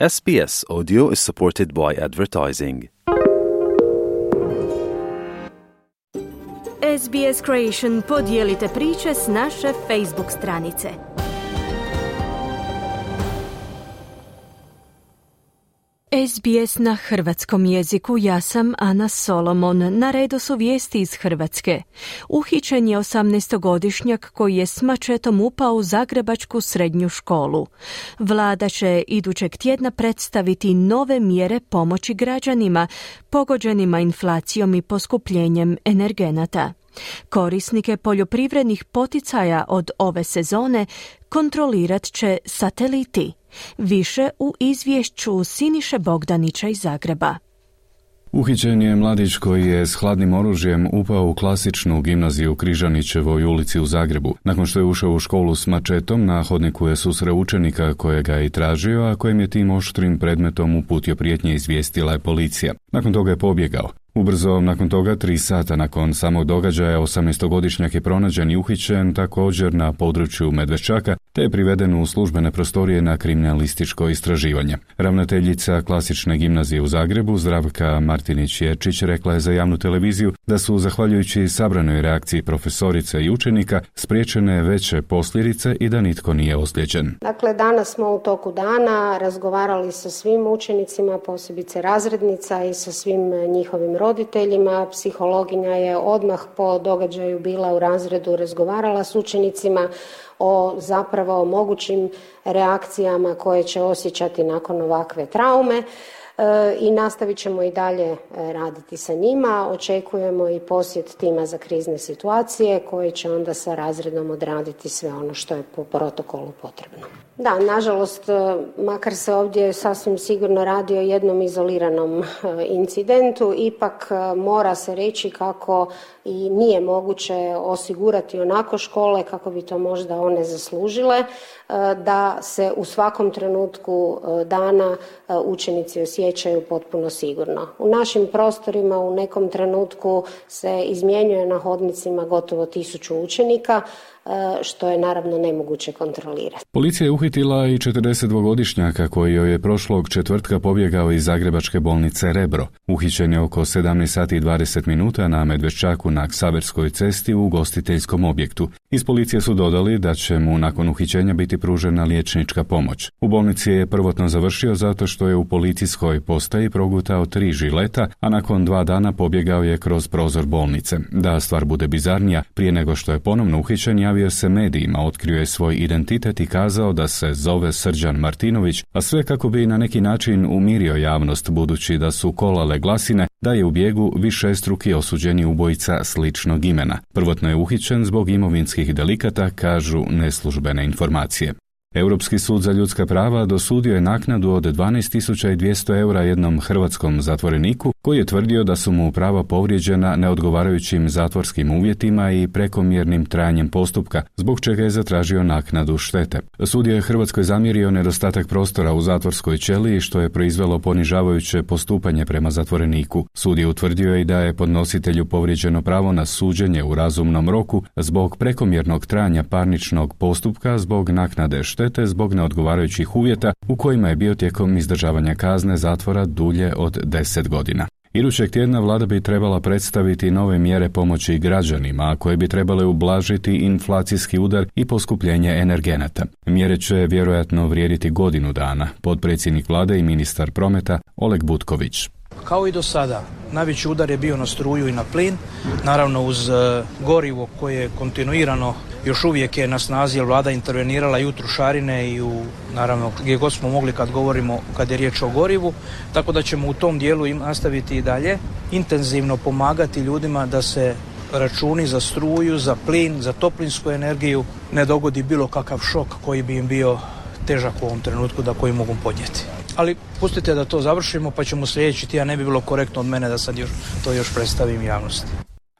SBS Audio is supported by advertising. SBS Creation podijelite priče s naše Facebook stranice. SBS na hrvatskom jeziku, ja sam Ana Solomon. Na redu su vijesti iz Hrvatske. Uhićen je 18-godišnjak koji je s mačetom upao u Zagrebačku srednju školu. Vlada će idućeg tjedna predstaviti nove mjere pomoći građanima, pogođenima inflacijom i poskupljenjem energenata. Korisnike poljoprivrednih poticaja od ove sezone kontrolirat će sateliti. Više u izvješću Siniše Bogdanića iz Zagreba. Uhićen je mladić koji je s hladnim oružjem upao u klasičnu gimnaziju Križanićevoj ulici u Zagrebu. Nakon što je ušao u školu s mačetom, na hodniku je susre učenika kojega je i tražio, a kojem je tim oštrim predmetom uputio prijetnje izvijestila je policija. Nakon toga je pobjegao. Ubrzo nakon toga, tri sata nakon samog događaja, 18-godišnjak je pronađen i uhićen također na području Medveščaka, te je priveden u službene prostorije na kriminalističko istraživanje. Ravnateljica klasične gimnazije u Zagrebu, Zdravka Martinić-Jerčić, rekla je za javnu televiziju da su, zahvaljujući sabranoj reakciji profesorice i učenika, spriječene veće posljedice i da nitko nije ozlijeđen. Dakle, danas smo u toku dana razgovarali sa svim učenicima, posebice razrednica i sa svim njihovim roditeljima. Psihologinja je odmah po događaju bila u razredu, razgovarala s učenicima o zapravo mogućim reakcijama koje će osjećati nakon ovakve traume i nastavit ćemo i dalje e, raditi sa njima. Očekujemo i posjet tima za krizne situacije koji će onda sa razredom odraditi sve ono što je po protokolu potrebno. Da, nažalost, e, makar se ovdje sasvim sigurno radi o jednom izoliranom e, incidentu, ipak e, mora se reći kako i nije moguće osigurati onako škole kako bi to možda one zaslužile, da se u svakom trenutku dana učenici osjećaju potpuno sigurno. U našim prostorima u nekom trenutku se izmjenjuje na hodnicima gotovo tisuću učenika, što je naravno nemoguće kontrolirati. Policija je uhitila i 42-godišnjaka koji joj je prošlog četvrtka pobjegao iz Zagrebačke bolnice Rebro. Uhićen je oko 17 sati i 20 minuta na Medveščaku na Ksaverskoj cesti u gostiteljskom objektu. Iz policije su dodali da će mu nakon uhićenja biti pružena liječnička pomoć. U bolnici je prvotno završio zato što je u policijskoj postaji progutao tri žileta, a nakon dva dana pobjegao je kroz prozor bolnice. Da stvar bude bizarnija, prije nego što je ponovno uhićen, javio se medijima, otkrio je svoj identitet i kazao da se zove Srđan Martinović, a sve kako bi na neki način umirio javnost budući da su kolale glasine da je u bijegu više struki osuđeni ubojica sličnog imena. Prvotno je uhićen zbog imovinskih delikata, kažu neslužbene informacije. Europski sud za ljudska prava dosudio je naknadu od 12.200 eura jednom hrvatskom zatvoreniku koji je tvrdio da su mu prava povrijeđena neodgovarajućim zatvorskim uvjetima i prekomjernim trajanjem postupka, zbog čega je zatražio naknadu štete. Sud je Hrvatskoj zamjerio nedostatak prostora u zatvorskoj ćeliji što je proizvelo ponižavajuće postupanje prema zatvoreniku. Sud je utvrdio i da je podnositelju povrijeđeno pravo na suđenje u razumnom roku zbog prekomjernog trajanja parničnog postupka zbog naknade štete štete zbog neodgovarajućih uvjeta u kojima je bio tijekom izdržavanja kazne zatvora dulje od 10 godina. Idućeg tjedna vlada bi trebala predstaviti nove mjere pomoći građanima, koje bi trebale ublažiti inflacijski udar i poskupljenje energenata. Mjere će vjerojatno vrijediti godinu dana, podpredsjednik vlade i ministar prometa Oleg Butković. Kao i do sada, najveći udar je bio na struju i na plin, naravno uz e, gorivo koje kontinuirano još uvijek je na snazi jer vlada intervenirala i u trušarine i u naravno gdje god smo mogli kad govorimo kad je riječ o gorivu tako da ćemo u tom dijelu nastaviti i dalje intenzivno pomagati ljudima da se računi za struju, za plin, za toplinsku energiju ne dogodi bilo kakav šok koji bi im bio težak u ovom trenutku da koji mogu podnijeti. Ali pustite da to završimo pa ćemo sljedeći tjedan ne bi bilo korektno od mene da sad još, to još predstavim javnosti.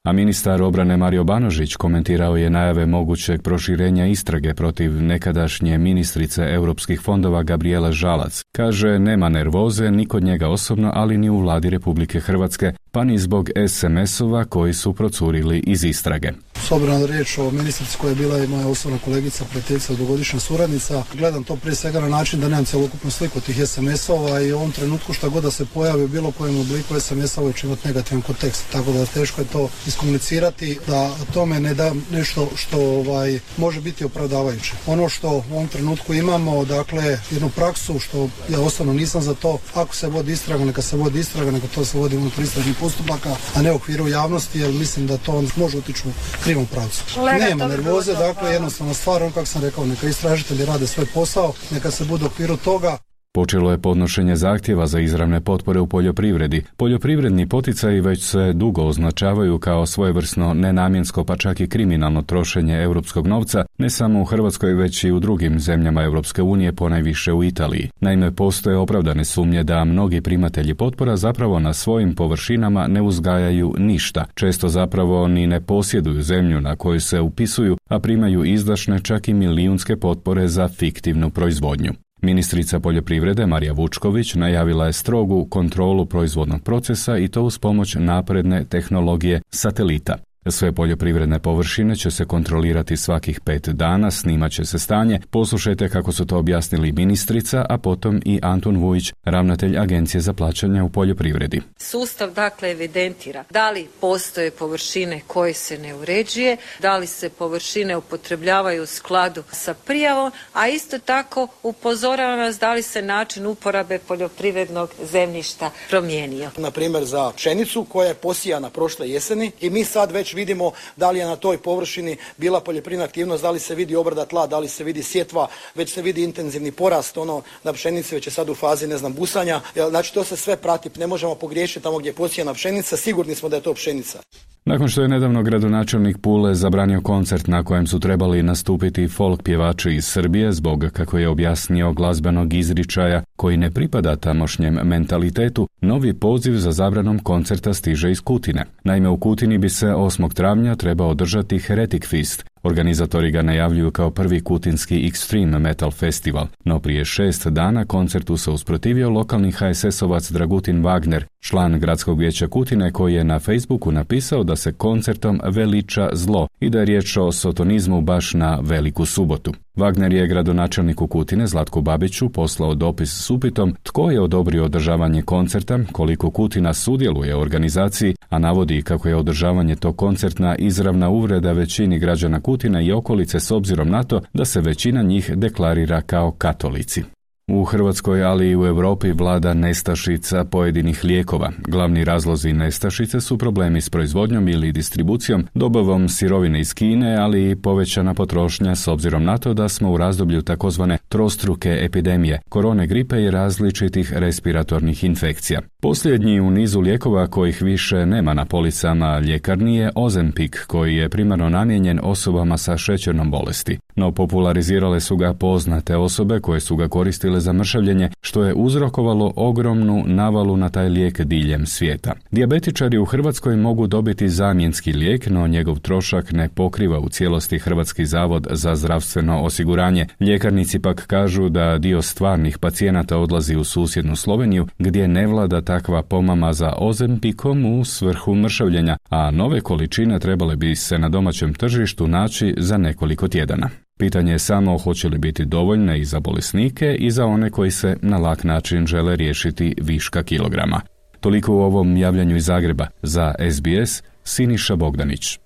A ministar obrane Mario Banožić komentirao je najave mogućeg proširenja istrage protiv nekadašnje ministrice europskih fondova Gabriela Žalac. Kaže, nema nervoze ni kod njega osobno, ali ni u vladi Republike Hrvatske, pa ni zbog SMS-ova koji su procurili iz istrage. S obzirom da riječ o ministrici koja je bila i moja osobna kolegica, prijateljica, dugogodišnja suradnica, gledam to prije svega na način da nemam cjelokupnu sliku tih SMS-ova i u ovom trenutku šta god da se pojavi u bilo kojem obliku SMS-ova će imati negativan kontekst. Tako da teško je to iskomunicirati, da tome ne da nešto što ovaj, može biti opravdavajuće. Ono što u ovom trenutku imamo, dakle, jednu praksu što ja osobno nisam za to, ako se vodi istraga, neka se vodi istraga, neka to se vodi unutar istražnih postupaka, a ne u okviru javnosti, jer mislim da to može otići u krivom pravcu. Nema nervoze, dakle, jednostavna stvar, on kako sam rekao, neka istražitelji rade svoj posao, neka se bude u okviru toga, Počelo je podnošenje zahtjeva za izravne potpore u poljoprivredi. Poljoprivredni poticaji već se dugo označavaju kao svojevrsno nenamjensko pa čak i kriminalno trošenje europskog novca, ne samo u Hrvatskoj već i u drugim zemljama Europske unije, ponajviše u Italiji. Naime, postoje opravdane sumnje da mnogi primatelji potpora zapravo na svojim površinama ne uzgajaju ništa. Često zapravo ni ne posjeduju zemlju na koju se upisuju, a primaju izdašne čak i milijunske potpore za fiktivnu proizvodnju. Ministrica poljoprivrede Marija Vučković najavila je strogu kontrolu proizvodnog procesa i to uz pomoć napredne tehnologije satelita. Sve poljoprivredne površine će se kontrolirati svakih pet dana, snimat će se stanje. Poslušajte kako su to objasnili ministrica, a potom i Antun Vujić, ravnatelj Agencije za plaćanje u poljoprivredi. Sustav dakle evidentira da li postoje površine koje se ne uređuje, da li se površine upotrebljavaju u skladu sa prijavom, a isto tako upozorava nas da li se način uporabe poljoprivrednog zemljišta promijenio. Na primjer za pšenicu koja je posijana prošle jeseni i mi sad već vidimo da li je na toj površini bila poljoprivredna aktivnost, da li se vidi obrada tla, da li se vidi sjetva, već se vidi intenzivni porast ono na pšenici već je sad u fazi ne znam busanja. Znači to se sve prati, ne možemo pogriješiti tamo gdje je posijena pšenica, sigurni smo da je to pšenica. Nakon što je nedavno gradonačelnik Pule zabranio koncert na kojem su trebali nastupiti folk pjevači iz Srbije zbog, kako je objasnio, glazbenog izričaja koji ne pripada tamošnjem mentalitetu, novi poziv za zabranom koncerta stiže iz Kutine. Naime, u Kutini bi se 8. travnja trebao održati Heretic Feast, Organizatori ga najavljuju kao prvi kutinski Extreme Metal Festival, no prije šest dana koncertu se usprotivio lokalni HSS-ovac Dragutin Wagner, član gradskog vijeća Kutine koji je na Facebooku napisao da se koncertom veliča zlo i da je riječ o sotonizmu baš na veliku subotu. Wagner je gradonačelniku Kutine Zlatku Babiću poslao dopis s upitom tko je odobrio održavanje koncerta, koliko Kutina sudjeluje u organizaciji, a navodi kako je održavanje tog koncertna izravna uvreda većini građana Kutina i okolice s obzirom na to da se većina njih deklarira kao katolici. U Hrvatskoj, ali i u Europi vlada nestašica pojedinih lijekova. Glavni razlozi nestašice su problemi s proizvodnjom ili distribucijom, dobavom sirovine iz Kine, ali i povećana potrošnja s obzirom na to da smo u razdoblju takozvane trostruke epidemije, korone gripe i različitih respiratornih infekcija. Posljednji u nizu lijekova kojih više nema na policama ljekarni je Ozempik, koji je primarno namijenjen osobama sa šećernom bolesti. No popularizirale su ga poznate osobe koje su ga koristile za mršavljenje, što je uzrokovalo ogromnu navalu na taj lijek diljem svijeta. Dijabetičari u Hrvatskoj mogu dobiti zamjenski lijek, no njegov trošak ne pokriva u cijelosti Hrvatski zavod za zdravstveno osiguranje. Ljekarnici pak kažu da dio stvarnih pacijenata odlazi u susjednu Sloveniju, gdje ne vlada takva pomama za ozempikom u svrhu mršavljenja, a nove količine trebale bi se na domaćem tržištu naći za nekoliko tjedana. Pitanje je samo hoće li biti dovoljne i za bolesnike i za one koji se na lak način žele riješiti viška kilograma. Toliko u ovom javljanju iz Zagreba. Za SBS, Siniša Bogdanić.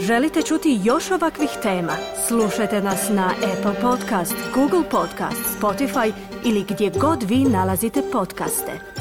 Želite čuti još ovakvih tema? Slušajte nas na Apple Podcast, Google Podcast, Spotify ili gdje god vi nalazite podcaste.